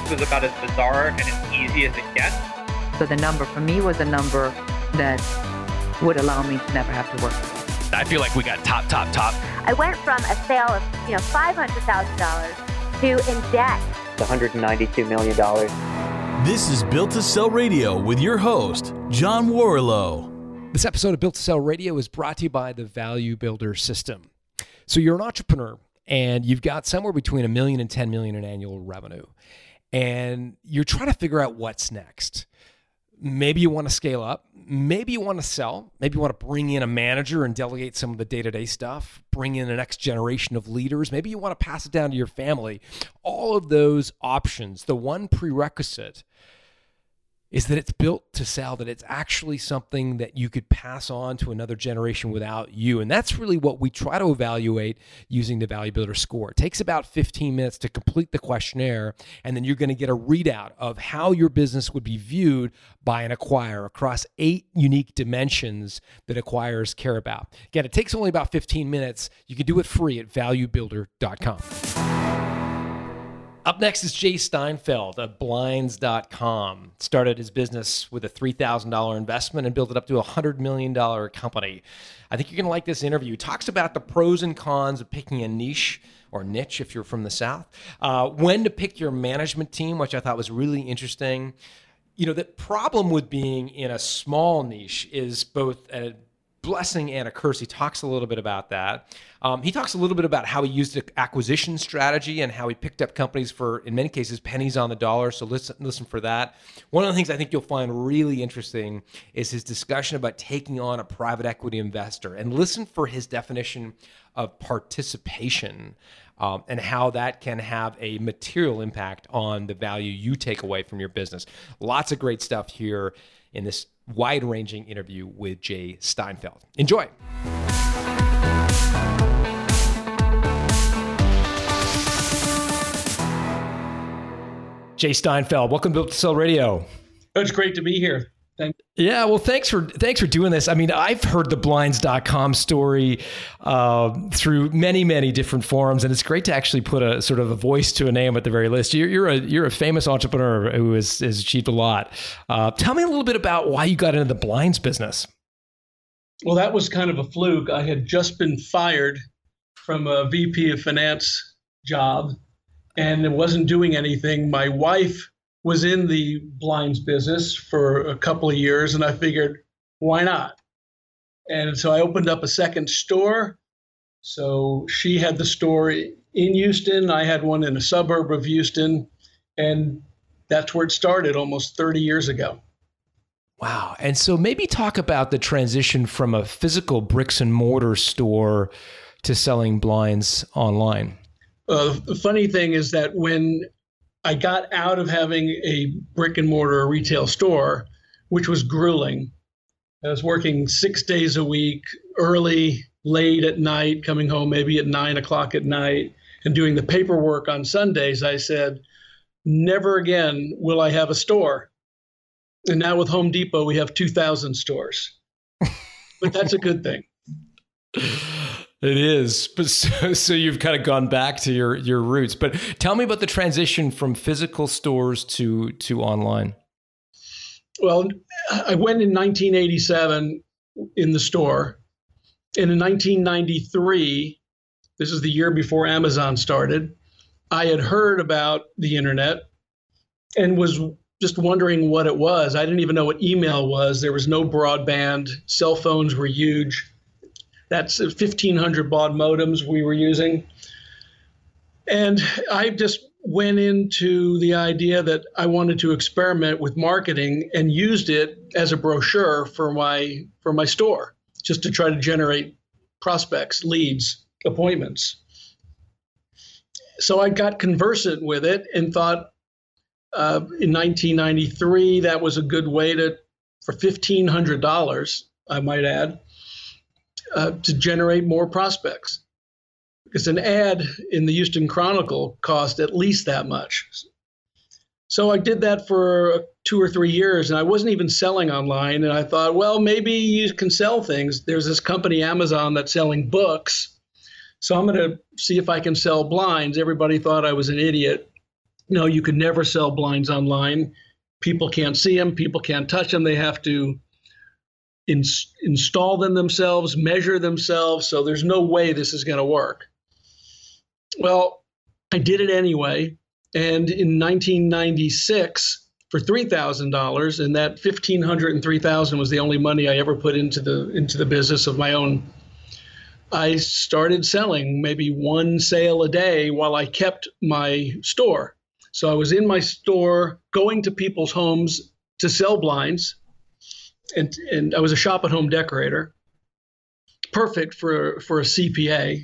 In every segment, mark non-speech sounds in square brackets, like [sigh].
this was about as bizarre and as easy as it gets. So the number for me was a number that would allow me to never have to work. I feel like we got top, top, top. I went from a sale of, you know, $500,000 to in debt. $192 million. This is Built to Sell Radio with your host, John Warrillow. This episode of Built to Sell Radio is brought to you by the Value Builder System. So you're an entrepreneur and you've got somewhere between a million and 10 million in annual revenue. And you're trying to figure out what's next. Maybe you want to scale up. Maybe you want to sell. Maybe you want to bring in a manager and delegate some of the day to day stuff, bring in the next generation of leaders. Maybe you want to pass it down to your family. All of those options, the one prerequisite is that it's built to sell, that it's actually something that you could pass on to another generation without you. And that's really what we try to evaluate using the Value Builder score. It takes about 15 minutes to complete the questionnaire, and then you're going to get a readout of how your business would be viewed by an acquirer across eight unique dimensions that acquirers care about. Again, it takes only about 15 minutes. You can do it free at valuebuilder.com. Up next is Jay Steinfeld of Blinds.com. Started his business with a $3,000 investment and built it up to a $100 million company. I think you're going to like this interview. He talks about the pros and cons of picking a niche or niche if you're from the South, uh, when to pick your management team, which I thought was really interesting. You know, the problem with being in a small niche is both a blessing and a curse. He talks a little bit about that. Um, he talks a little bit about how he used the acquisition strategy and how he picked up companies for, in many cases, pennies on the dollar. So listen, listen for that. One of the things I think you'll find really interesting is his discussion about taking on a private equity investor. And listen for his definition of participation. Um, and how that can have a material impact on the value you take away from your business. Lots of great stuff here in this wide ranging interview with Jay Steinfeld. Enjoy. Jay Steinfeld, welcome to Built to Sell Radio. It's great to be here. Yeah, well, thanks for thanks for doing this. I mean, I've heard the blinds.com story uh, through many many different forums, and it's great to actually put a sort of a voice to a name at the very least. You're, you're a you're a famous entrepreneur who has, has achieved a lot. Uh, tell me a little bit about why you got into the blinds business. Well, that was kind of a fluke. I had just been fired from a VP of finance job, and it wasn't doing anything. My wife was in the blinds business for a couple of years, and I figured, why not? And so I opened up a second store. So she had the store in Houston, I had one in a suburb of Houston, and that's where it started almost 30 years ago. Wow. And so maybe talk about the transition from a physical bricks and mortar store to selling blinds online. Uh, the funny thing is that when I got out of having a brick and mortar retail store, which was grueling. I was working six days a week, early, late at night, coming home maybe at nine o'clock at night, and doing the paperwork on Sundays. I said, never again will I have a store. And now with Home Depot, we have 2,000 stores. but that's a good thing. [laughs] It is, but [laughs] so, so, you've kind of gone back to your your roots. But tell me about the transition from physical stores to to online. Well, I went in 1987 in the store, and in 1993, this is the year before Amazon started. I had heard about the internet and was just wondering what it was. I didn't even know what email was. There was no broadband. Cell phones were huge that's 1,500 baud modems we were using. And I just went into the idea that I wanted to experiment with marketing and used it as a brochure for my for my store, just to try to generate prospects, leads, appointments. So I got conversant with it and thought uh, in 1993 that was a good way to, for $1,500, I might add, uh, to generate more prospects. Because an ad in the Houston Chronicle cost at least that much. So I did that for two or three years, and I wasn't even selling online. And I thought, well, maybe you can sell things. There's this company, Amazon, that's selling books. So I'm going to see if I can sell blinds. Everybody thought I was an idiot. no, you can never sell blinds online. People can't see them, people can't touch them. They have to ins- install them themselves, measure themselves. So there's no way this is going to work. Well, I did it anyway. And in 1996, for three thousand dollars, and that fifteen hundred and three thousand was the only money I ever put into the into the business of my own. I started selling maybe one sale a day while I kept my store. So I was in my store, going to people's homes to sell blinds, and and I was a shop at home decorator. Perfect for for a CPA,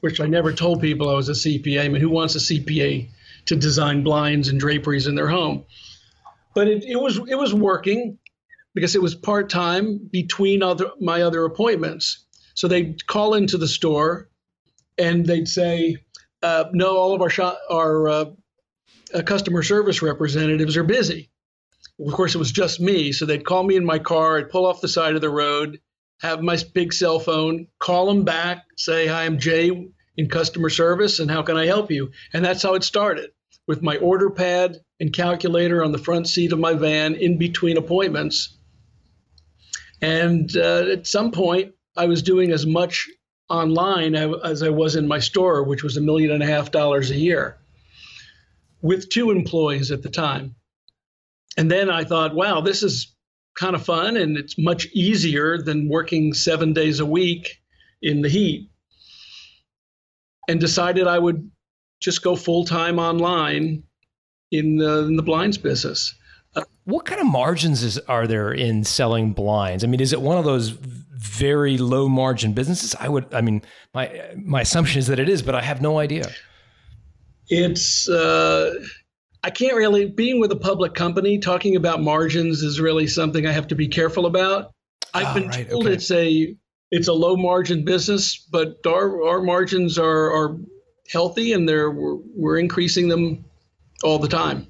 which I never told people I was a CPA. I mean, who wants a CPA to design blinds and draperies in their home? but it, it was it was working because it was part time between other my other appointments. So they'd call into the store, and they'd say, uh, "No, all of our shop, our uh, uh, customer service representatives are busy." Of course, it was just me, so they'd call me in my car. I'd pull off the side of the road, have my big cell phone, call them back, say, "Hi, I'm Jay in customer service, and how can I help you?" And that's how it started with my order pad and calculator on the front seat of my van in between appointments. And uh, at some point, I was doing as much online as I was in my store, which was a million and a half dollars a year, with two employees at the time. And then I thought, wow, this is kind of fun and it's much easier than working seven days a week in the heat. And decided I would just go full time online in the, in the blinds business. Uh, what kind of margins is, are there in selling blinds? I mean, is it one of those very low margin businesses? I would, I mean, my my assumption is that it is, but I have no idea. It's uh, I can't really being with a public company talking about margins is really something I have to be careful about. I've oh, been right, told okay. it's a it's a low margin business, but our our margins are are healthy and they're we're, we're increasing them all the time.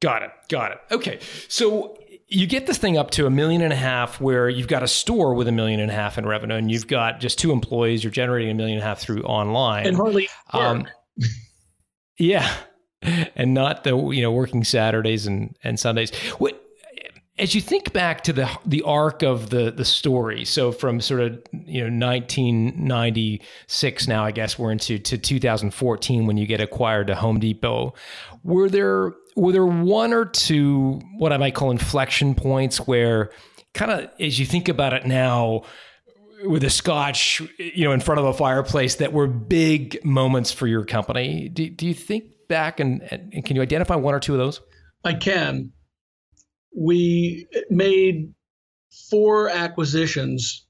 Got it. Got it. Okay. So you get this thing up to a million and a half where you've got a store with a million and a half in revenue and you've got just two employees, you're generating a million and a half through online. And hardly um, [laughs] yeah. And not the you know working Saturdays and and Sundays. What as you think back to the the arc of the the story, so from sort of you know 1996 now, I guess we're into to 2014 when you get acquired to Home Depot. Were there were there one or two what I might call inflection points where kind of as you think about it now with a scotch you know in front of a fireplace that were big moments for your company do, do you think back and, and can you identify one or two of those i can we made four acquisitions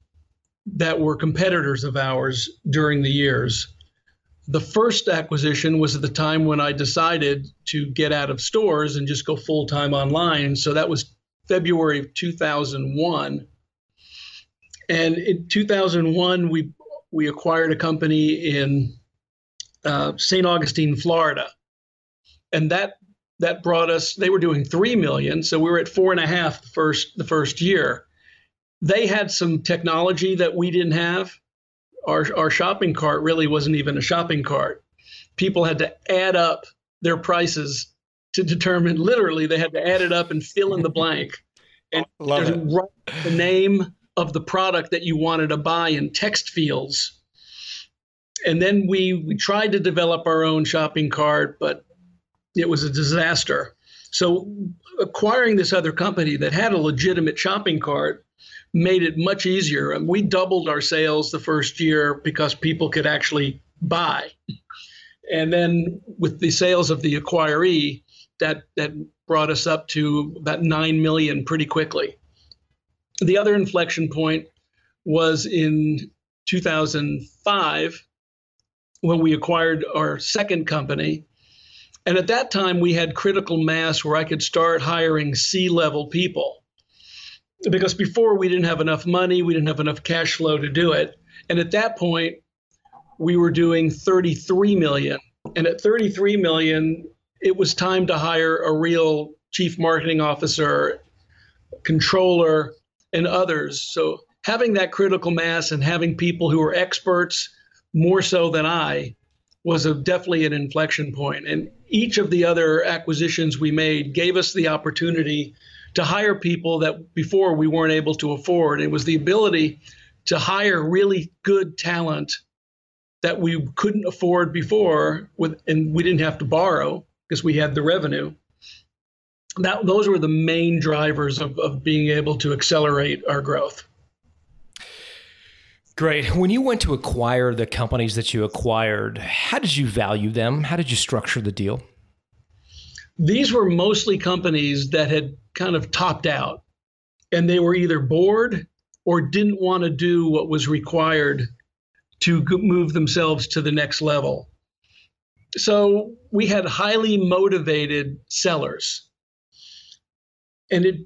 that were competitors of ours during the years. The first acquisition was at the time when I decided to get out of stores and just go full time online. So that was February of 2001. And in 2001, we we acquired a company in uh, St. Augustine, Florida, and that that brought us they were doing three million so we were at four and a half the first the first year. They had some technology that we didn't have. Our, our shopping cart really wasn't even a shopping cart. People had to add up their prices to determine literally they had to add it up and fill in the blank. [laughs] And Love it. write the name of the product that you wanted to buy in text fields. And then we we tried to develop our own shopping cart but it was a disaster. So acquiring this other company that had a legitimate shopping cart made it much easier. And we doubled our sales the first year because people could actually buy. And then with the sales of the acquiree, that that brought us up to about 9 million pretty quickly. The other inflection point was in 2005 when we acquired our second company and at that time, we had critical mass where I could start hiring C level people. Because before we didn't have enough money, we didn't have enough cash flow to do it. And at that point, we were doing 33 million. And at 33 million, it was time to hire a real chief marketing officer, controller, and others. So having that critical mass and having people who are experts more so than I was a, definitely an inflection point. And each of the other acquisitions we made gave us the opportunity to hire people that before we weren't able to afford. It was the ability to hire really good talent that we couldn't afford before with and we didn't have to borrow because we had the revenue. That those were the main drivers of, of being able to accelerate our growth. Great. When you went to acquire the companies that you acquired, how did you value them? How did you structure the deal? These were mostly companies that had kind of topped out and they were either bored or didn't want to do what was required to move themselves to the next level. So we had highly motivated sellers. And it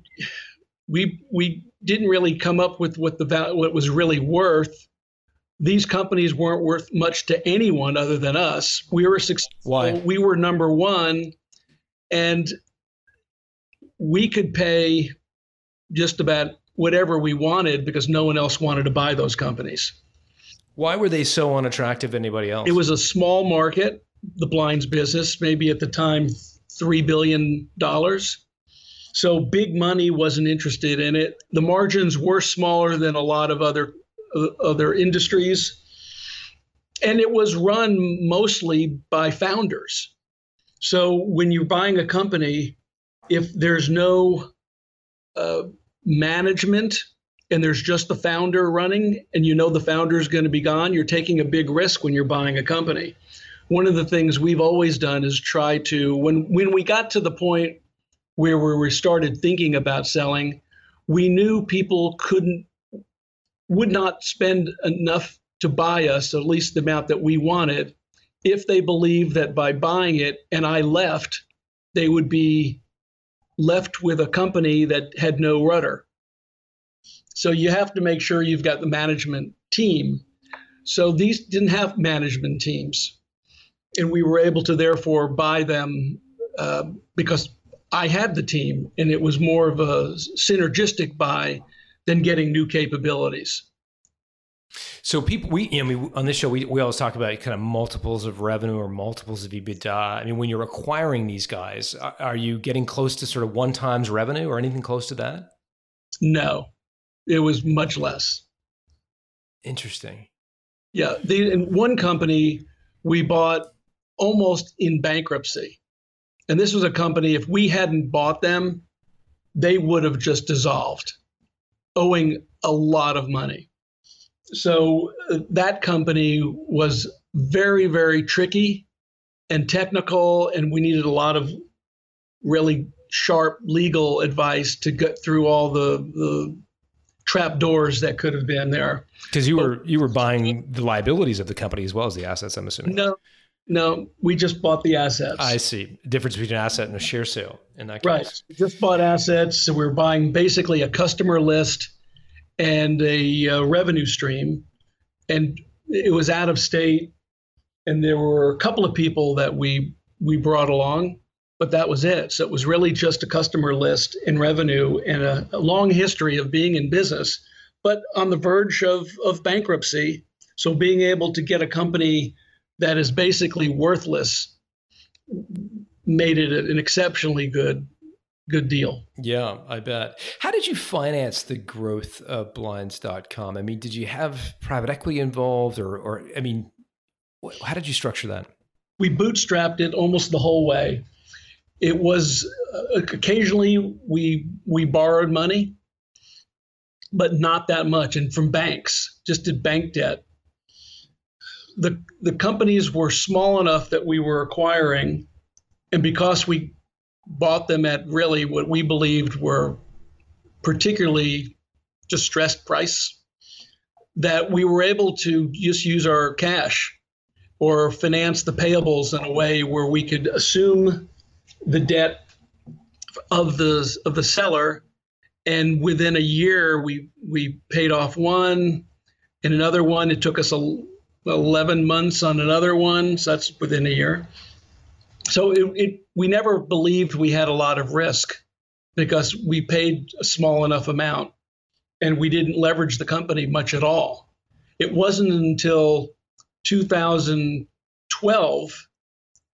we we didn't really come up with what the value, what was really worth. These companies weren't worth much to anyone other than us. We were successful. Why? We were number one, and we could pay just about whatever we wanted because no one else wanted to buy those companies. Why were they so unattractive to anybody else? It was a small market, the blinds business, maybe at the time $3 billion. So big money wasn't interested in it. The margins were smaller than a lot of other uh, other industries. And it was run mostly by founders. So when you're buying a company, if there's no uh, management and there's just the founder running and you know the founder is going to be gone, you're taking a big risk when you're buying a company. One of the things we've always done is try to when when we got to the point where we started thinking about selling, we knew people couldn't would not spend enough to buy us, at least the amount that we wanted, if they believed that by buying it and I left, they would be left with a company that had no rudder. So you have to make sure you've got the management team. So these didn't have management teams. And we were able to therefore buy them uh, because I had the team and it was more of a synergistic buy than getting new capabilities. So people, we, know, we, on this show, we, we always talk about kind of multiples of revenue or multiples of EBITDA. I mean, when you're acquiring these guys, are, are you getting close to sort of one times revenue or anything close to that? No, it was much less. Interesting. Yeah, the in one company we bought almost in bankruptcy, and this was a company. If we hadn't bought them, they would have just dissolved, owing a lot of money. So uh, that company was very, very tricky and technical, and we needed a lot of really sharp legal advice to get through all the the trap doors that could have been there. Because you were you were buying the liabilities of the company as well as the assets. I'm assuming. No, no, we just bought the assets. I see. Difference between an asset and a share sale in that case. Right. We just bought assets. So we we're buying basically a customer list and a uh, revenue stream, and it was out of state. And there were a couple of people that we we brought along, but that was it. So it was really just a customer list and revenue and a, a long history of being in business, but on the verge of of bankruptcy. So being able to get a company that is basically worthless made it an exceptionally good good deal. Yeah, I bet. How did you finance the growth of blinds.com? I mean, did you have private equity involved or or I mean, how did you structure that? We bootstrapped it almost the whole way. It was uh, occasionally we we borrowed money, but not that much and from banks, just did bank debt the the companies were small enough that we were acquiring, and because we bought them at really what we believed were particularly distressed price, that we were able to just use our cash or finance the payables in a way where we could assume the debt of the of the seller. And within a year we we paid off one and another one. It took us a 11 months on another one. So that's within a year. So it, it, we never believed we had a lot of risk because we paid a small enough amount and we didn't leverage the company much at all. It wasn't until 2012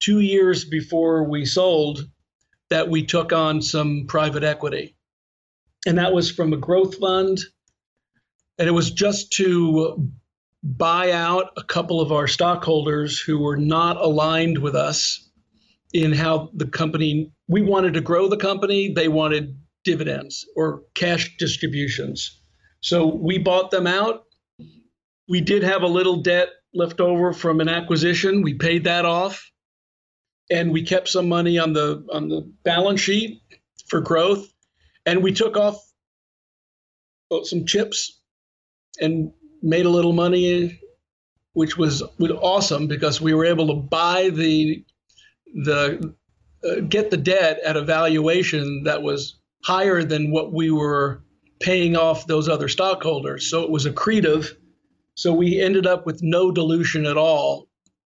two years before we sold that we took on some private equity. And that was from a growth fund. And it was just to buy out a couple of our stockholders who were not aligned with us in how the company, we wanted to grow the company, they wanted dividends or cash distributions. So we bought them out. We did have a little debt left over from an acquisition. We paid that off and we kept some money on the on the balance sheet for growth and we took off uh, some chips and made a little money which was, awesome because we were able to buy the the uh, get the debt at a valuation that was higher than what we were paying off those other stockholders so it was accretive so we ended up with no dilution at all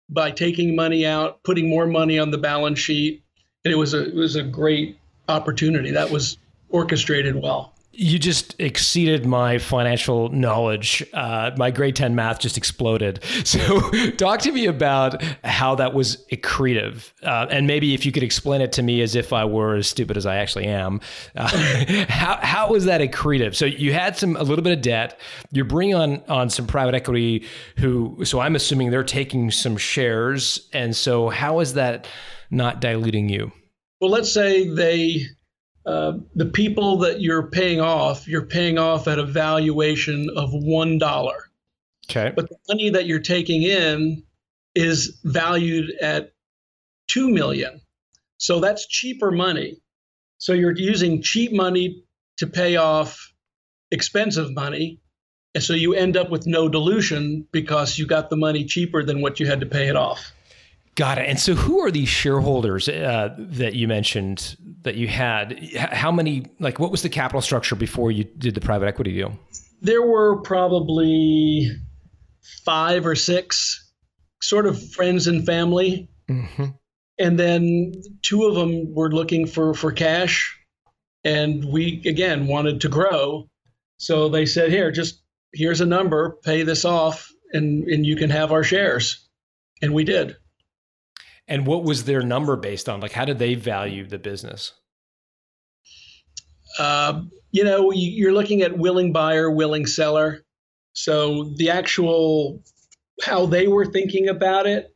by taking money out, putting more money on the balance sheet. And it was a it was a great opportunity. That was orchestrated well. You just exceeded my financial knowledge. Uh, my grade 10 math just exploded. [laughs] So, talk to me about how that was accretive. Uh, and maybe if you could explain it to me as if I were as stupid as I actually am. Uh, [laughs] how, how was that accretive? So, you had some a little bit of debt. You're bringing on, on some private equity who, so I'm assuming they're taking some shares. And so, how is that not diluting you? Well, let's say they uh, the people that you're paying off, you're paying off at a valuation of one dollar. Okay. But the money that you're taking in is valued at two million. So that's cheaper money. So you're using cheap money to pay off expensive money. And so you end up with no dilution because you got the money cheaper than what you had to pay it off. Got it. And so, who are these shareholders uh, that you mentioned that you had? How many? Like, what was the capital structure before you did the private equity deal? There were probably five or six, sort of friends and family, mm-hmm. and then two of them were looking for for cash, and we again wanted to grow, so they said, "Here, just here's a number, pay this off, and and you can have our shares," and we did. And what was their number based on? Like, how did they value the business? Uh, you know, you're looking at willing buyer, willing seller. So the actual how they were thinking about it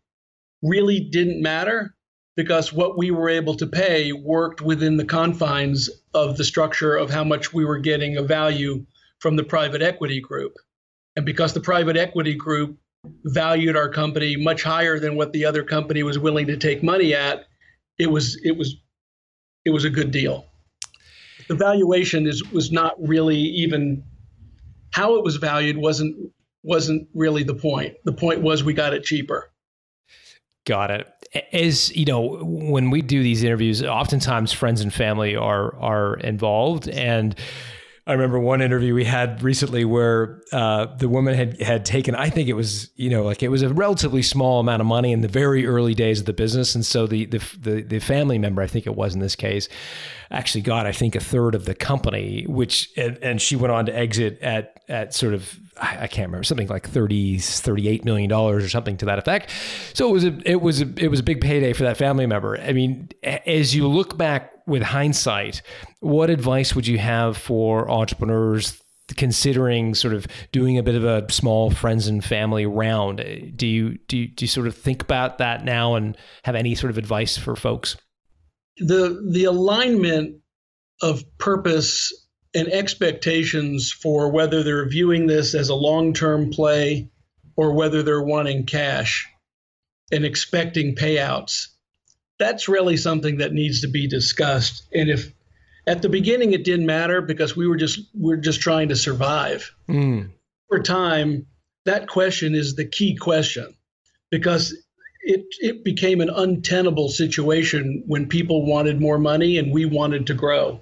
really didn't matter because what we were able to pay worked within the confines of the structure of how much we were getting a value from the private equity group. And because the private equity group valued our company much higher than what the other company was willing to take money at, it was it was it was a good deal. The valuation is was not really even how it was valued wasn't wasn't really the point. The point was we got it cheaper. Got it. As you know, when we do these interviews, oftentimes friends and family are are involved, and I remember one interview we had recently where uh, the woman had had taken, I think it was, you know, like it was a relatively small amount of money in the very early days of the business, and so the the the, the family member, I think it was in this case, actually got, I think, a third of the company, which and, and she went on to exit at at sort of I can't remember something like 30 38 million dollars or something to that effect. So it was a it was a it was a big payday for that family member. I mean, as you look back with hindsight, what advice would you have for entrepreneurs considering sort of doing a bit of a small friends and family round? Do you do you, do you sort of think about that now and have any sort of advice for folks? The the alignment of purpose and expectations for whether they're viewing this as a long-term play or whether they're wanting cash and expecting payouts that's really something that needs to be discussed. And if at the beginning it didn't matter because we were just we're just trying to survive. Mm. Over time, that question is the key question because it it became an untenable situation when people wanted more money and we wanted to grow.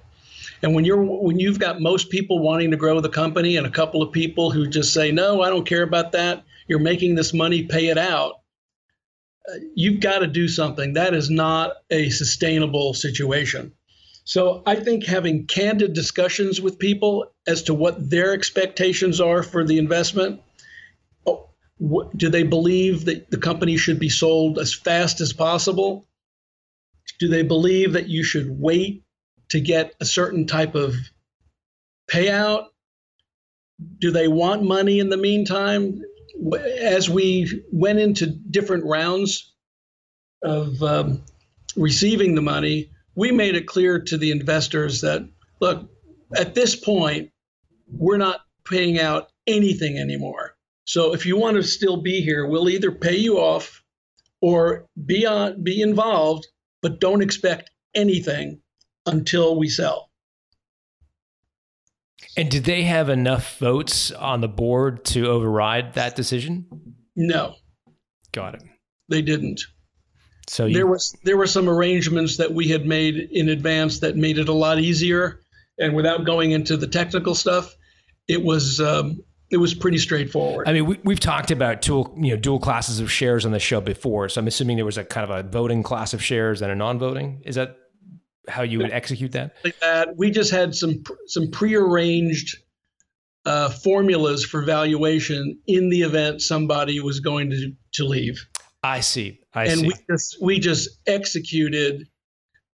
And when you're when you've got most people wanting to grow the company and a couple of people who just say no, I don't care about that. You're making this money, pay it out uh, you've got to do something. That is not a sustainable situation. So I think having candid discussions with people as to what their expectations are for the investment. Do they believe that the company should be sold as fast as possible? Do they believe that you should wait to get a certain type of payout? Do they want money in the meantime? As we went into different rounds of um, receiving the money, we made it clear to the investors that, look, at this point, we're not paying out anything anymore. So if you want to still be here, we'll either pay you off or be on be involved, but don't expect anything until we sell. And did they have enough votes on the board to override that decision? No. Got it. They didn't. So you, there was there were some arrangements that we had made in advance that made it a lot easier, and without going into the technical stuff, it was um, it was pretty straightforward. I mean, we, we've talked about dual, you know, dual classes of shares on the show before. So I'm assuming there was a kind of a voting class of shares and a non-voting. Is that how you would execute that? Like that, we just had some some prearranged uh, formulas for valuation in the event somebody was going to to leave. I see. I and see. we just we just executed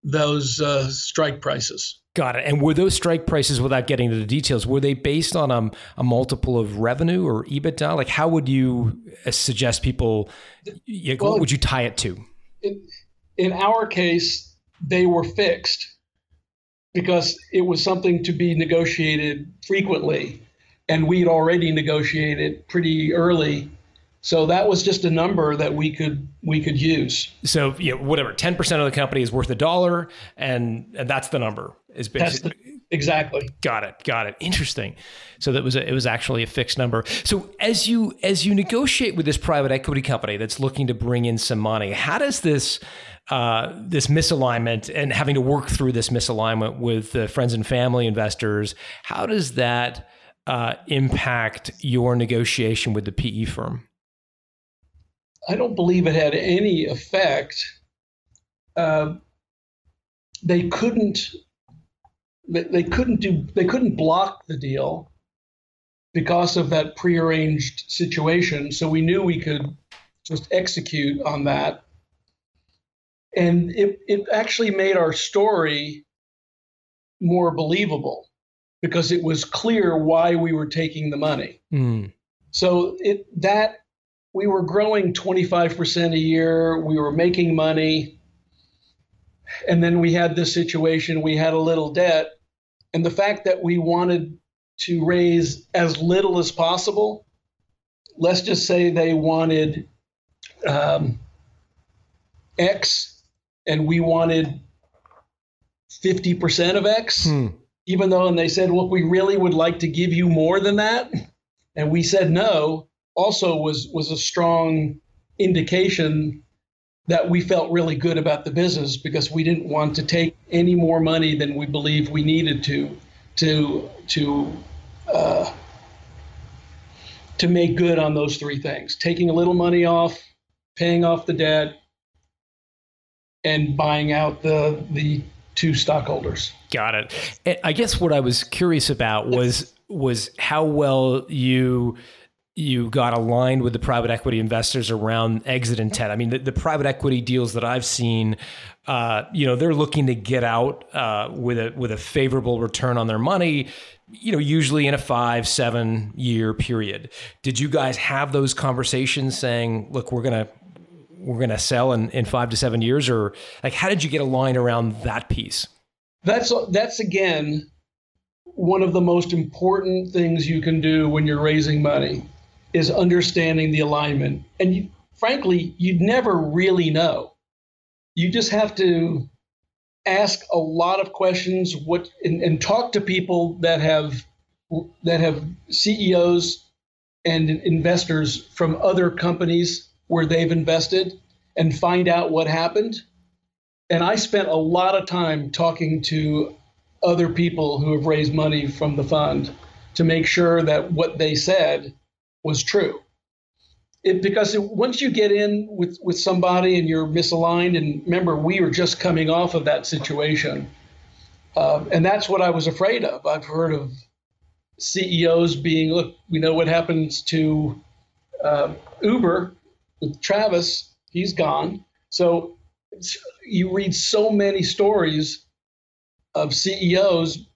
those uh, strike prices. Got it. And were those strike prices, without getting into the details, were they based on um, a multiple of revenue or EBITDA? Like, how would you uh, suggest people? Well, what would you tie it to? in, in our case, they were fixed because it was something to be negotiated frequently, and we'd already negotiated pretty early. So that was just a number that we could we could use. So, you know, whatever, ten percent of the company is worth a dollar, and, and that's the number. Is basically the, exactly. Got it. Got it. Interesting. So that was a, it was actually a fixed number. So as you as you negotiate with this private equity company that's looking to bring in some money, how does this uh, this misalignment and having to work through this misalignment with uh, friends and family investors, how does that uh, impact your negotiation with the PE firm? I don't believe it had any effect. Uh, they couldn't. They, they couldn't do. They couldn't block the deal because of that prearranged situation. So we knew we could just execute on that, and it it actually made our story more believable because it was clear why we were taking the money. Mm. So it that we were growing 25% a year, we were making money. And then we had this situation, we had a little debt, and the fact that we wanted to raise as little as possible, let's just say they wanted um, X and we wanted 50% of X, Hmm. even though, and they said, look, we really would like to give you more than that. And we said no, also was, was a strong indication that we felt really good about the business because we didn't want to take any more money than we believed we needed to to to uh, to make good on those three things: taking a little money off, paying off the debt, and buying out the the two stockholders. Got it. I guess what I was curious about was was how well you you got aligned with the private equity investors around exit intent. I mean, the, the private equity deals that I've seen, uh, you know, they're looking to get out uh, with a with a favorable return on their money. You know, usually in a five seven year period. Did you guys have those conversations, saying, "Look, we're gonna we're gonna sell in, in five to seven years," or like, how did you get aligned around that piece? That's that's again one of the most important things you can do when you're raising money is understanding the alignment. And you, frankly, you'd never really know. You just have to ask a lot of questions what and, and talk to people that have that have CEOs and investors from other companies where they've invested and find out what happened. And I spent a lot of time talking to other people who have raised money from the fund to make sure that what they said was true. It, because it, once you get in with, with somebody and you're misaligned, and remember, we were just coming off of that situation. Uh, and that's what I was afraid of. I've heard of CEOs being, look, we know what happens to uh, Uber, Travis, he's gone. So you read so many stories of CEOs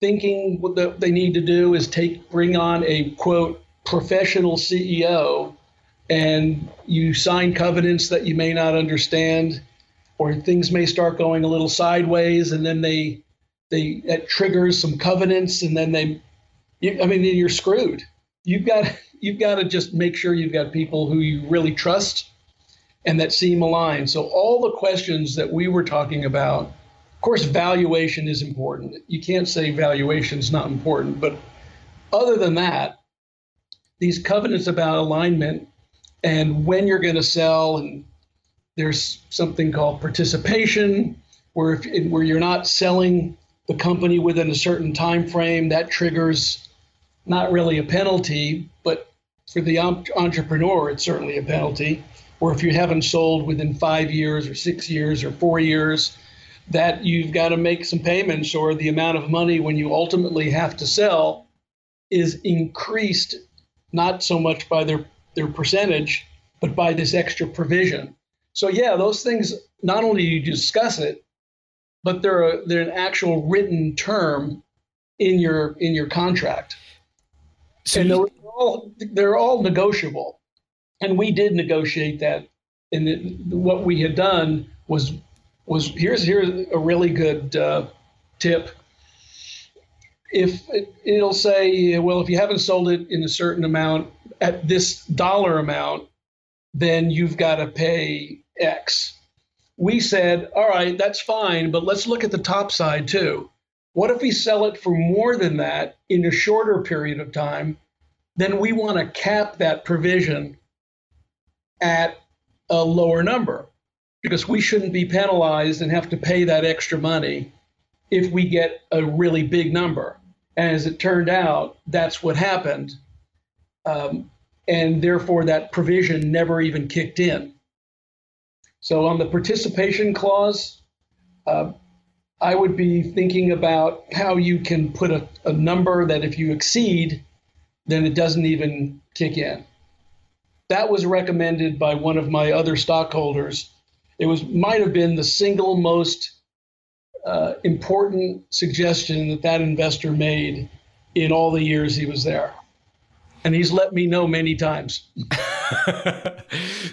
thinking what they need to do is take bring on a quote professional CEO and you sign covenants that you may not understand or things may start going a little sideways and then they they that triggers some covenants and then they you, I mean you're screwed. You've got you've got to just make sure you've got people who you really trust and that seem aligned. So all the questions that we were talking about, of course, valuation is important. You can't say valuation is not important, but other than that, these covenants about alignment and when you're going to sell, and there's something called participation, where if where you're not selling the company within a certain time frame, that triggers not really a penalty, but for the entrepreneur, it's certainly a penalty. Or if you haven't sold within five years or six years or four years, that you've got to make some payments or the amount of money when you ultimately have to sell is increased not so much by their, their percentage, but by this extra provision. So yeah, those things not only you discuss it, but they're a, they're an actual written term in your in your contract. So and they're all they're all negotiable and we did negotiate that. And what we had done was was here's here's a really good uh, tip. If it, it'll say, well, if you haven't sold it in a certain amount at this dollar amount, then you've got to pay X. We said, all right, that's fine, but let's look at the top side too. What if we sell it for more than that in a shorter period of time? Then we want to cap that provision at a lower number because we shouldn't be penalized and have to pay that extra money if we get a really big number. And as it turned out, that's what happened. Um, and therefore, that provision never even kicked in. So, on the participation clause, uh, I would be thinking about how you can put a, a number that if you exceed, then it doesn't even kick in that was recommended by one of my other stockholders. It was might have been the single most uh, important suggestion that that investor made in all the years he was there. And he's let me know many times. [laughs]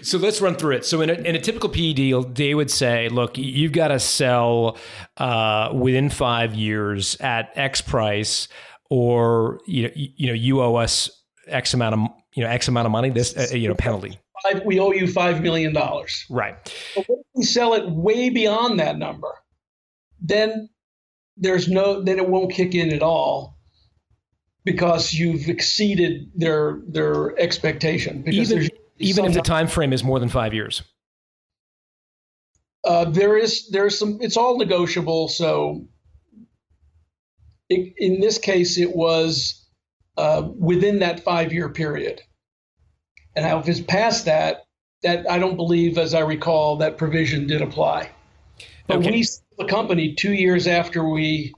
so let's run through it. So in a, in a, typical PE deal, they would say, look, you've got to sell uh, within five years at X price, or you know, you know, you owe us X amount of you know X amount of money, this uh, you know penalty. Five, we owe you five million dollars. Right. But if we sell it way beyond that number, then there's no then it won't kick in at all because you've exceeded their their expectation. Because even even if the time frame is more than five years. Uh, there is there's some it's all negotiable. So it, in this case, it was uh, within that five year period. And if it's past that, that I don't believe, as I recall, that provision did apply. But okay. we the company two years after we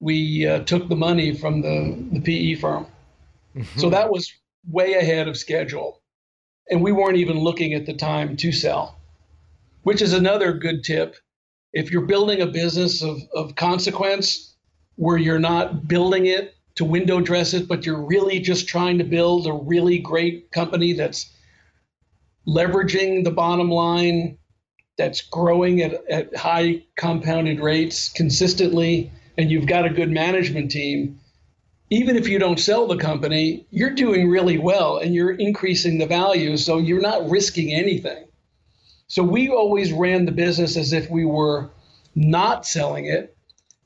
we uh, took the money from the, the PE firm. Mm-hmm. So that was way ahead of schedule. And we weren't even looking at the time to sell, which is another good tip. If you're building a business of, of consequence where you're not building it to window dress it, but you're really just trying to build a really great company that's leveraging the bottom line, that's growing at, at high compounded rates consistently, and you've got a good management team, even if you don't sell the company, you're doing really well and you're increasing the value. So you're not risking anything. So we always ran the business as if we were not selling it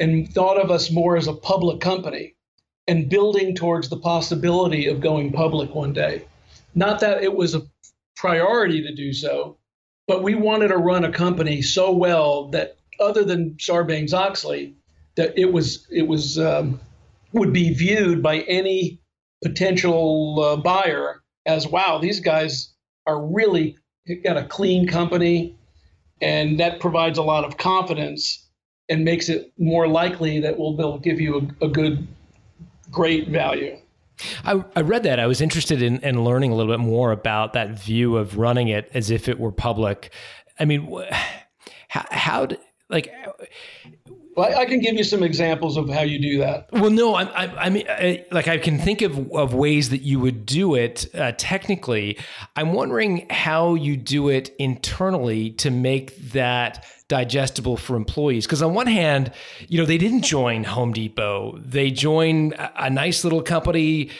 and thought of us more as a public company and building towards the possibility of going public one day. Not that it was a priority to do so, but we wanted to run a company so well that other than Sarbanes Oxley, that it was it was um, would be viewed by any potential uh, buyer as wow, these guys are really got a clean company, and that provides a lot of confidence and makes it more likely that we'll, they'll give you a, a good great value. I, I read that. I was interested in, in learning a little bit more about that view of running it as if it were public. I mean, [sighs] how, how like well, I can give you some examples of how you do that. Well, no, I, I, I mean, I, like I can think of, of ways that you would do it uh, technically. I'm wondering how you do it internally to make that digestible for employees. Because on one hand, you know, they didn't join Home Depot; they joined a, a nice little company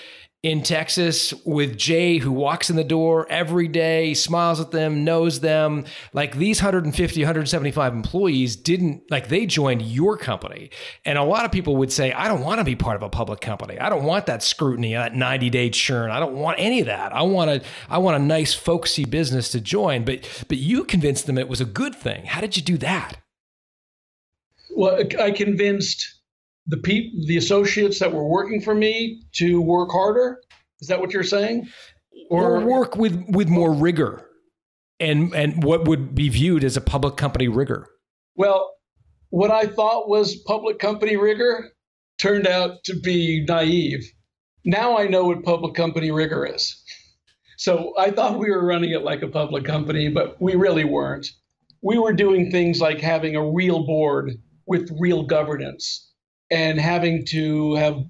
in Texas with Jay, who walks in the door every day, smiles at them, knows them. Like these 150, 175 employees didn't, like they joined your company. And a lot of people would say, I don't want to be part of a public company. I don't want that scrutiny, that 90 day churn. I don't want any of that. I want a, I want a nice, folksy business to join. But, but you convinced them it was a good thing. How did you do that? Well, I convinced the pe- the associates that were working for me to work harder? Is that what you're saying? Or, or work with with more rigor and and what would be viewed as a public company rigor? Well, what I thought was public company rigor turned out to be naive. Now I know what public company rigor is. So I thought we were running it like a public company, but we really weren't. We were doing things like having a real board with real governance and having to have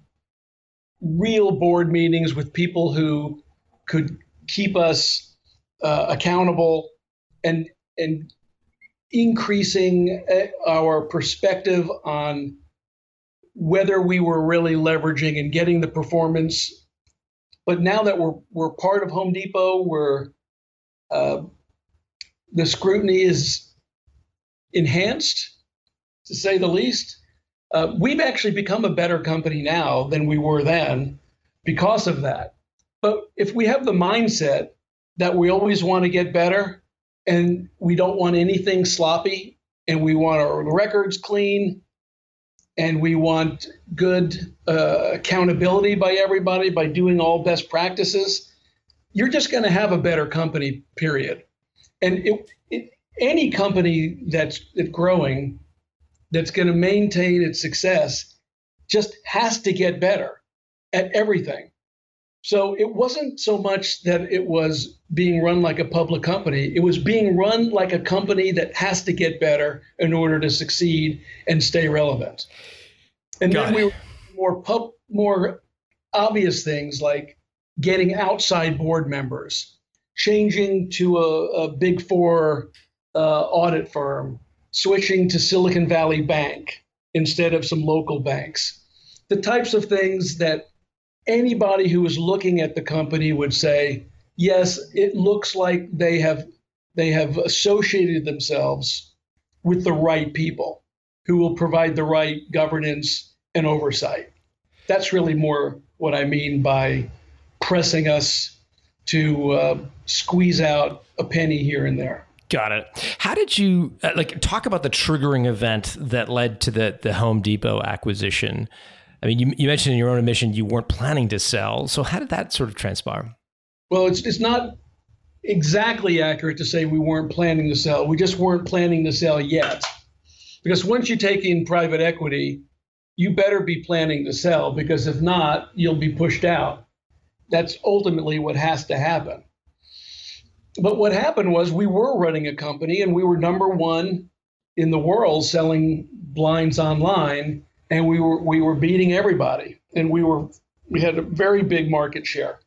real board meetings with people who could keep us uh, accountable and and increasing uh, our perspective on whether we were really leveraging and getting the performance. But now that we're we're part of Home Depot, we're uh, the scrutiny is enhanced, to say the least. Uh, we've actually become a better company now than we were then because of that. But if we have the mindset that we always want to get better and we don't want anything sloppy and we want our records clean and we want good uh, accountability by everybody by doing all best practices, you're just going to have a better company, period. And it, it, any company that's, growing that's going to maintain its success just has to get better at everything. So it wasn't so much that it was being run like a public company, it was being run like a company that has to get better in order to succeed and stay relevant. And Got then we were more pub, more obvious things like getting outside board members, changing to a, a big four uh, audit firm, switching to Silicon Valley Bank instead of some local banks. The types of things that anybody who is looking at the company would say, yes, it looks like they have they have associated themselves with the right people who will provide the right governance and oversight. That's really more what I mean by pressing us to uh, squeeze out a penny here and there. Got it. How did you uh, like talk about the triggering event that led to the the Home Depot acquisition? I mean, you, you mentioned in your own admission you weren't planning to sell. So how did that sort of transpire? Well, it's it's not exactly accurate to say we weren't planning to sell. We just weren't planning to sell yet. Because once you take in private equity, you better be planning to sell because if not, you'll be pushed out. That's ultimately what has to happen. But what happened was we were running a company and we were number one in the world selling blinds online, and we were we were beating everybody, and we were we had a very big market share.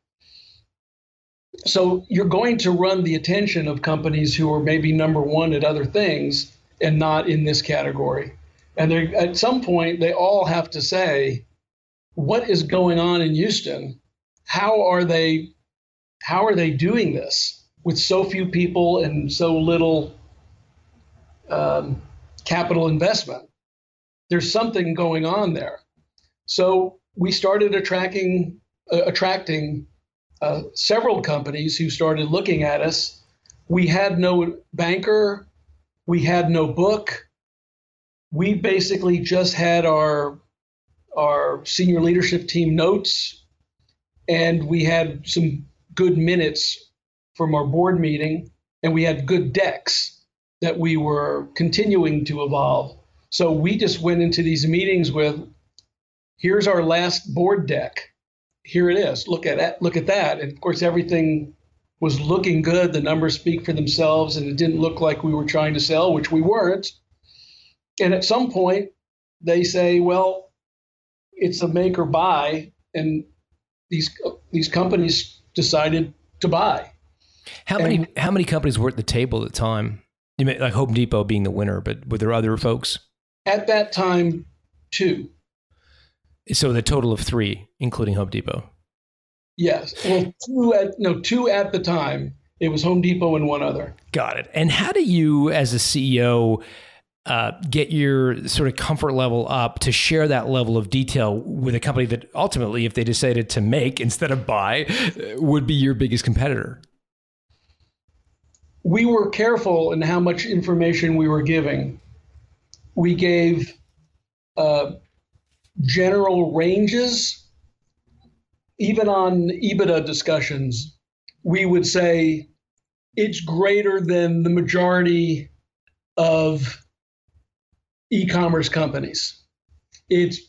So you're going to run the attention of companies who are maybe number one at other things and not in this category. And they at some point they all have to say, what is going on in Houston? How are they how are they doing this? With so few people and so little um, capital investment. There's something going on there. So we started attracting uh, attracting uh, several companies who started looking at us. We had no banker, we had no book. We basically just had our our senior leadership team notes, and we had some good minutes from our board meeting, and we had good decks that we were continuing to evolve. So we just went into these meetings with here's our last board deck. here it is. Look at that. Look at that. And of course, everything was looking good. The numbers speak for themselves, and it didn't look like we were trying to sell, which we weren't. And at some point, they say, "Well, it's a make or buy," and these these companies decided to buy. How many how many companies were at the table at the time? You mean like Home Depot being the winner, but were there other folks? At that time, two. So the total of three, including Home Depot. Yes. Well, two at no two at the time. It was Home Depot and one other. Got it. And how do you, as a CEO, uh, get your sort of comfort level up to share that level of detail with a company that ultimately, if they decided to make instead of buy, would be your biggest competitor? We were careful in how much information we were giving. We gave uh, general ranges even on EBITDA discussions, we would say it's greater than the majority of e-commerce companies. It's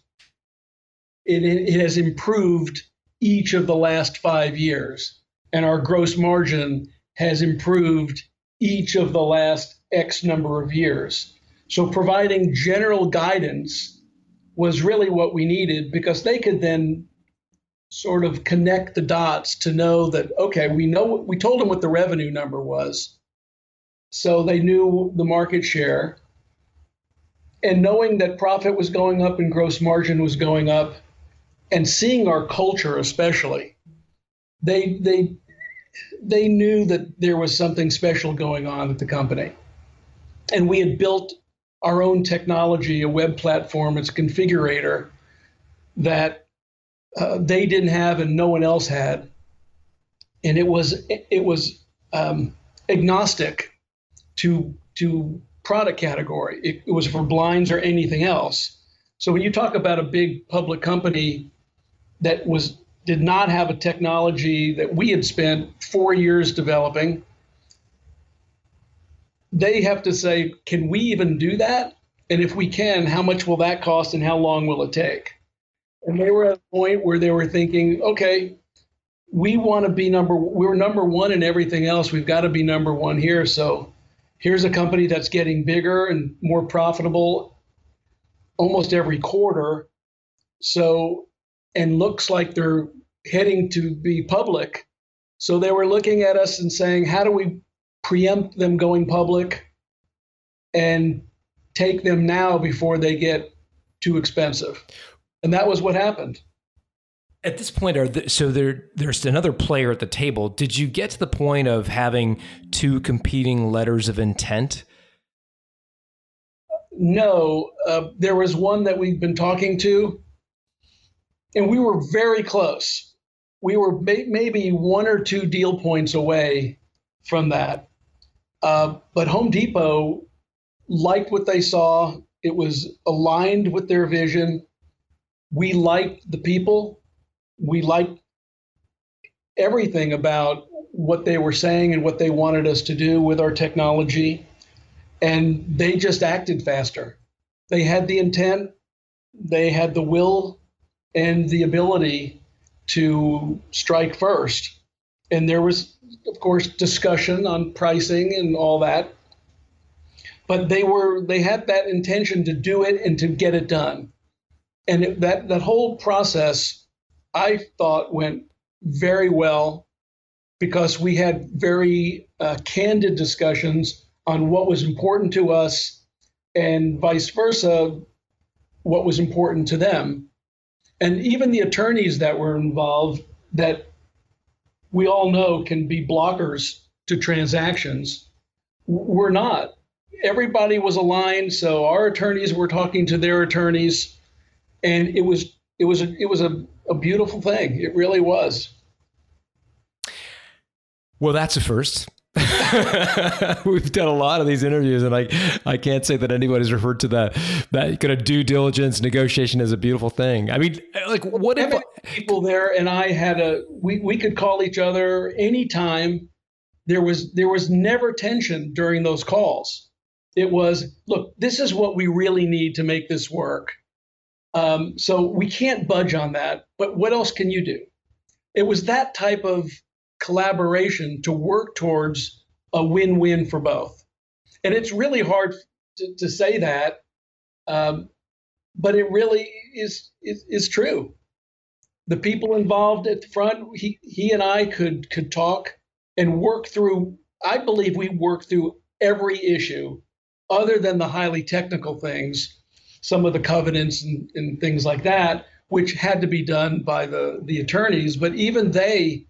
it, it has improved each of the last five years, and our gross margin has improved each of the last X number of years. So providing general guidance was really what we needed because they could then sort of connect the dots to know that okay we know we told them what the revenue number was so they knew the market share and knowing that profit was going up and gross margin was going up and seeing our culture especially they they they knew that there was something special going on at the company and we had built our own technology a web platform it's configurator that uh, they didn't have and no one else had, and it was it was um, agnostic to to product category. It, it was for blinds or anything else. So when you talk about a big public company that was did not have a technology that we had spent four years developing, they have to say, can we even do that? And if we can, how much will that cost and how long will it take? and they were at a point where they were thinking, okay, we want to be number we're number one in everything else. We've got to be number one here. So here's a company that's getting bigger and more profitable almost every quarter. So and looks like they're heading to be public. So they were looking at us and saying, how do we preempt them going public and take them now before they get too expensive? and that was what happened. At this point, are the, so there there's another player at the table. Did you get to the point of having two competing letters of intent? No, uh, there was one that we've been talking to, and we were very close. We were may- maybe one or two deal points away from that. Uh, but Home Depot liked what they saw. It was aligned with their vision we liked the people. We liked everything about what they were saying and what they wanted us to do with our technology. And they just acted faster. They had the intent, they had the will and the ability to strike first. And there was, of course, discussion on pricing and all that. But they were they had that intention to do it and to get it done and it, that that whole process, I thought went very well because we had very uh, candid discussions on what was important to us, and vice versa, what was important to them, and even the attorneys that were involved that we all know can be blockers to transactions were not. Everybody was aligned, so our attorneys were talking to their attorneys and it was it was a, it was a, a beautiful thing. It really was. Well, that's a first. [laughs] We've done a lot of these interviews, and I I can't say that anybody's referred to that that kind of due diligence negotiation as a beautiful thing. I mean, like what if people there and I had a we we could call each other anytime. There was there was never tension during those calls. It was look, this is what we really need to make this work. Um, so we can't budge on that. But what else can you do? it was that type of collaboration to work towards a win-win for both. And it's really hard to, to say that, um, but it really is, is is true. The people involved at the front, he he and I could could talk and work through. I believe we worked through every issue, other than the highly technical things, some of the covenants and, and things like that, which had to be done by the the attorneys. But even they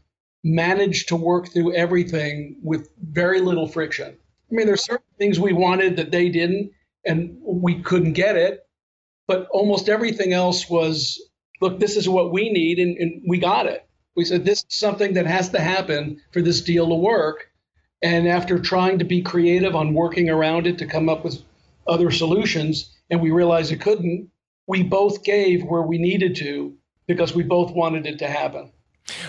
managed to work through everything with very little friction. I mean, there's certain things we wanted that they didn't, and we couldn't get it. But almost everything else was, look, this is what we need, and, and we got it. We said this is something that has to happen for this deal to work. And after trying to be creative on working around it to come up with other solutions, and we realized it couldn't, we both gave where we needed to because we both wanted it to happen.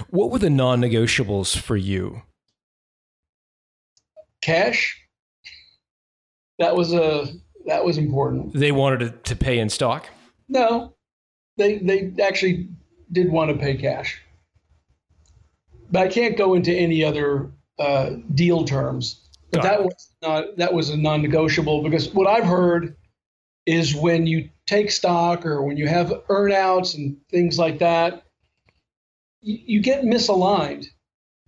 What were the non negotiables for you? Cash. That was a that was important. They wanted to, to pay in stock. No, they they actually did want to pay cash, but I can't go into any other uh, deal terms. But that was not that was a non-negotiable because what I've heard is when you take stock or when you have earnouts and things like that, you, get misaligned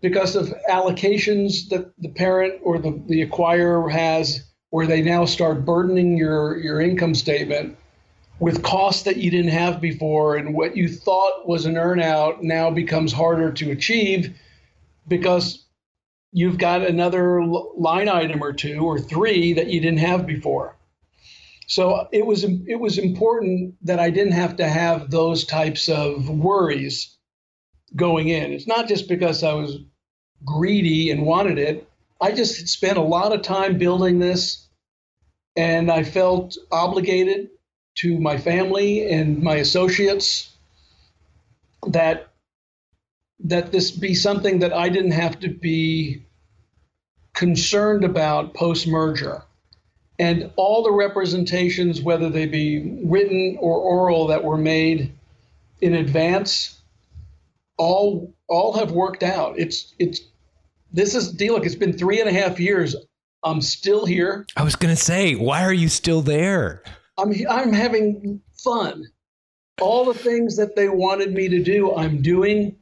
because of allocations that the parent or the, the acquirer has where they now start burdening your, your income statement with costs that you didn't have before and what you thought was an earnout now becomes harder to achieve because you've got another line item or two or three that you didn't have before. So it was it was important that I didn't have to have those types of worries going in. It's not just because I was greedy and wanted it. I just spent a lot of time building this and I felt obligated to my family and my associates that that this be something that I didn't have to be concerned about post merger and all the representations, whether they be written or oral, that were made in advance, all all have worked out. It's it's this is deal. Look, it's been three and a half years. I'm still here. I was gonna say, why are you still there? I'm I'm having fun. All the things that they wanted me to do, I'm doing.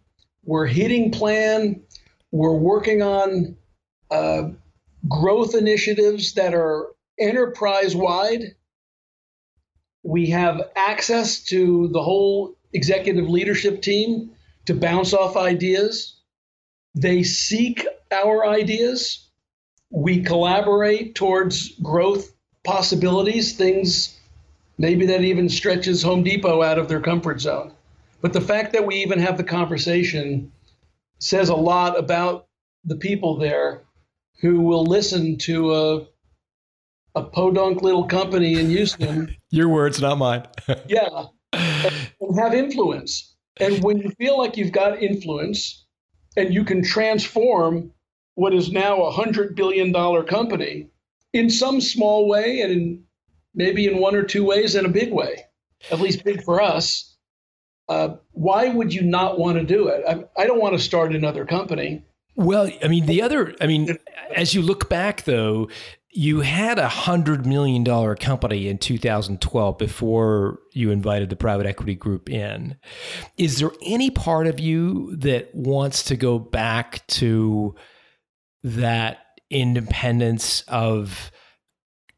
We're hitting plan. We're working on uh, growth initiatives that are enterprise wide. We have access to the whole executive leadership team to bounce off ideas. They seek our ideas. We collaborate towards growth possibilities, things maybe that even stretches Home Depot out of their comfort zone. But the fact that we even have the conversation says a lot about the people there who will listen to a a podunk little company in Houston. [laughs] Your words, not mine. [laughs] yeah, and have influence. And when you feel like you've got influence and you can transform what is now a hundred billion dollar company in some small way and in maybe in one or two ways in a big way, at least big for us. Uh, why would you not want to do it? I, I don't want to start another company. Well, I mean, the other, I mean, as you look back though, you had a hundred million dollar company in 2012 before you invited the private equity group in. Is there any part of you that wants to go back to that independence of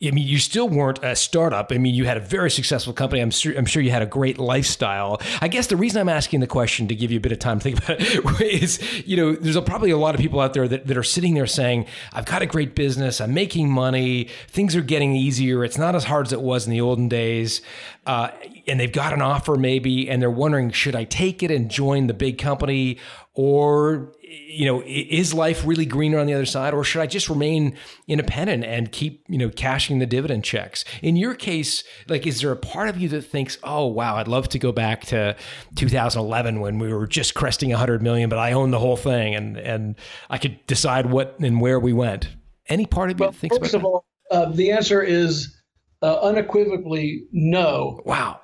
I mean, you still weren't a startup. I mean, you had a very successful company. I'm sure, I'm sure you had a great lifestyle. I guess the reason I'm asking the question to give you a bit of time to think about it [laughs] is, you know, there's a, probably a lot of people out there that, that are sitting there saying, I've got a great business. I'm making money. Things are getting easier. It's not as hard as it was in the olden days. Uh, and they've got an offer maybe, and they're wondering, should I take it and join the big company or you know, is life really greener on the other side, or should I just remain independent and keep, you know, cashing the dividend checks? In your case, like, is there a part of you that thinks, oh, wow, I'd love to go back to 2011 when we were just cresting 100 million, but I own the whole thing and and I could decide what and where we went? Any part of you well, that thinks first about of all, uh, the answer is uh, unequivocally no. Wow.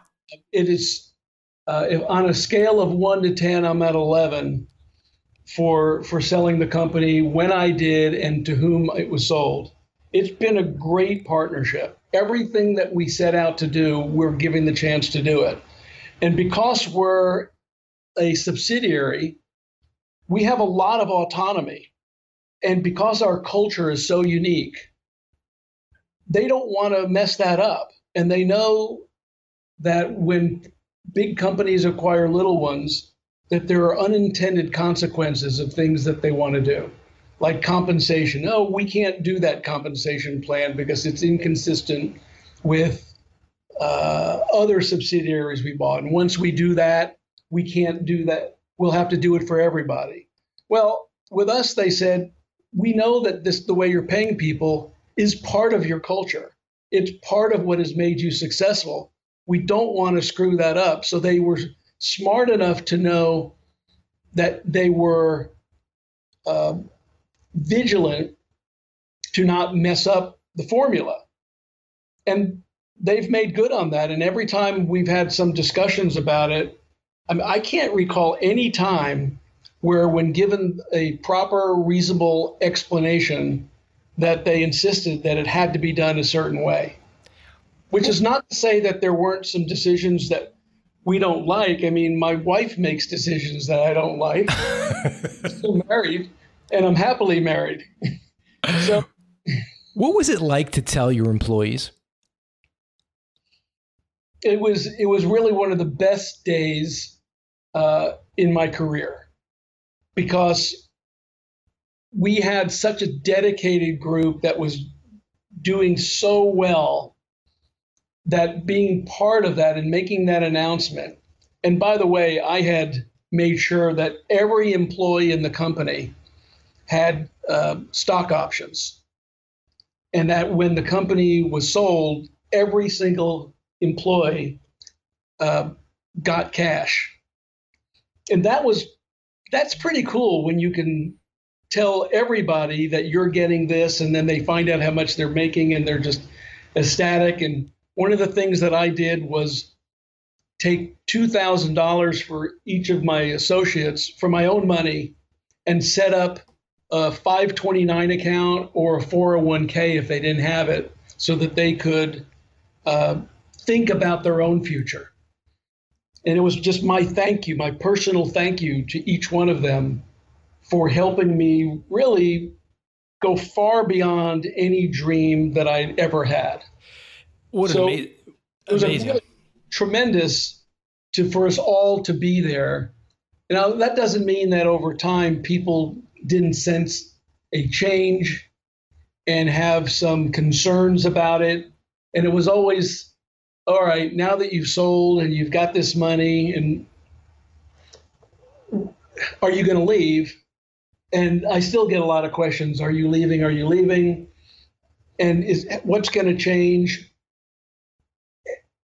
It is uh, if on a scale of one to ten, I'm at 11 for for selling the company when I did and to whom it was sold. It's been a great partnership. Everything that we set out to do, we're giving the chance to do it. And because we're a subsidiary, we have a lot of autonomy. And because our culture is so unique, they don't want to mess that up. And they know that when big companies acquire little ones, that there are unintended consequences of things that they want to do, like compensation. Oh, we can't do that compensation plan because it's inconsistent with uh, other subsidiaries we bought. And once we do that, we can't do that. We'll have to do it for everybody. Well, with us, they said, we know that this the way you're paying people is part of your culture. It's part of what has made you successful. We don't want to screw that up. So they were smart enough to know that they were uh, vigilant to not mess up the formula. And they've made good on that. And every time we've had some discussions about it, I, mean, I can't recall any time where, when given a proper, reasonable explanation, that they insisted that it had to be done a certain way. Which is not to say that there weren't some decisions that we don't like. I mean, my wife makes decisions that I don't like. [laughs] I'm still married, and I'm happily married. so, what was it like to tell your employees? It was it was really one of the best days uh, in my career because we had such a dedicated group that was doing so well that being part of that and making that announcement. And by the way, I had made sure that every employee in the company had uh, stock options. And that when the company was sold, every single employee uh, got cash. And that was that's pretty cool when you can tell everybody that you're getting this and then they find out how much they're making and they're just ecstatic and one of the things that I did was take $2,000 for each of my associates for my own money and set up a 529 account or a 401k if they didn't have it so that they could uh, think about their own future. And it was just my thank you, my personal thank you to each one of them for helping me really go far beyond any dream that I'd ever had. What so ama- it was amazing. Really tremendous to for us all to be there. Now that doesn't mean that over time people didn't sense a change and have some concerns about it. And it was always, all right, now that you've sold and you've got this money and are you going to leave? And I still get a lot of questions. Are you leaving? Are you leaving? And is what's going to change?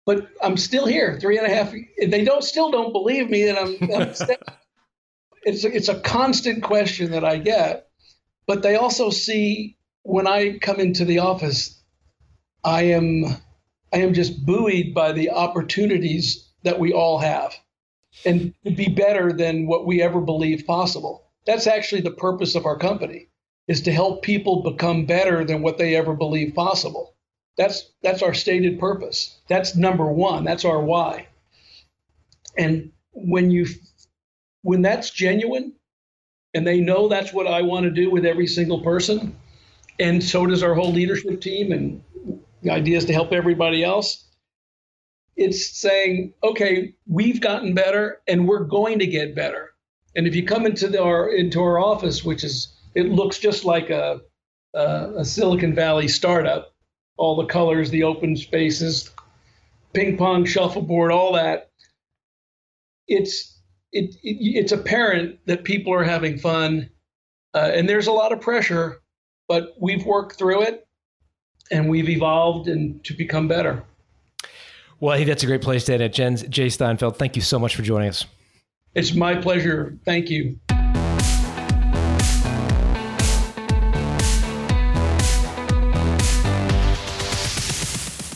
But I'm still here, three and a half. They don't still don't believe me that I'm. I'm [laughs] it's a, it's a constant question that I get, but they also see when I come into the office, I am I am just buoyed by the opportunities that we all have, and to be better than what we ever believed possible. That's actually the purpose of our company, is to help people become better than what they ever believed possible. That's that's our stated purpose. That's number one. That's our why. And when you when that's genuine and they know that's what I want to do with every single person, and so does our whole leadership team and the idea is to help everybody else. It's saying, okay, we've gotten better and we're going to get better. And if you come into the, our into our office, which is it looks just like a, a, a Silicon Valley startup, all the colors, the open spaces, ping pong, shuffleboard, all that. It's it, it it's apparent that people are having fun, uh, and there's a lot of pressure, but we've worked through it, and we've evolved and to become better. Well, I think that's a great place to end it. Jen, Jay Steinfeld, thank you so much for joining us. It's my pleasure. Thank you.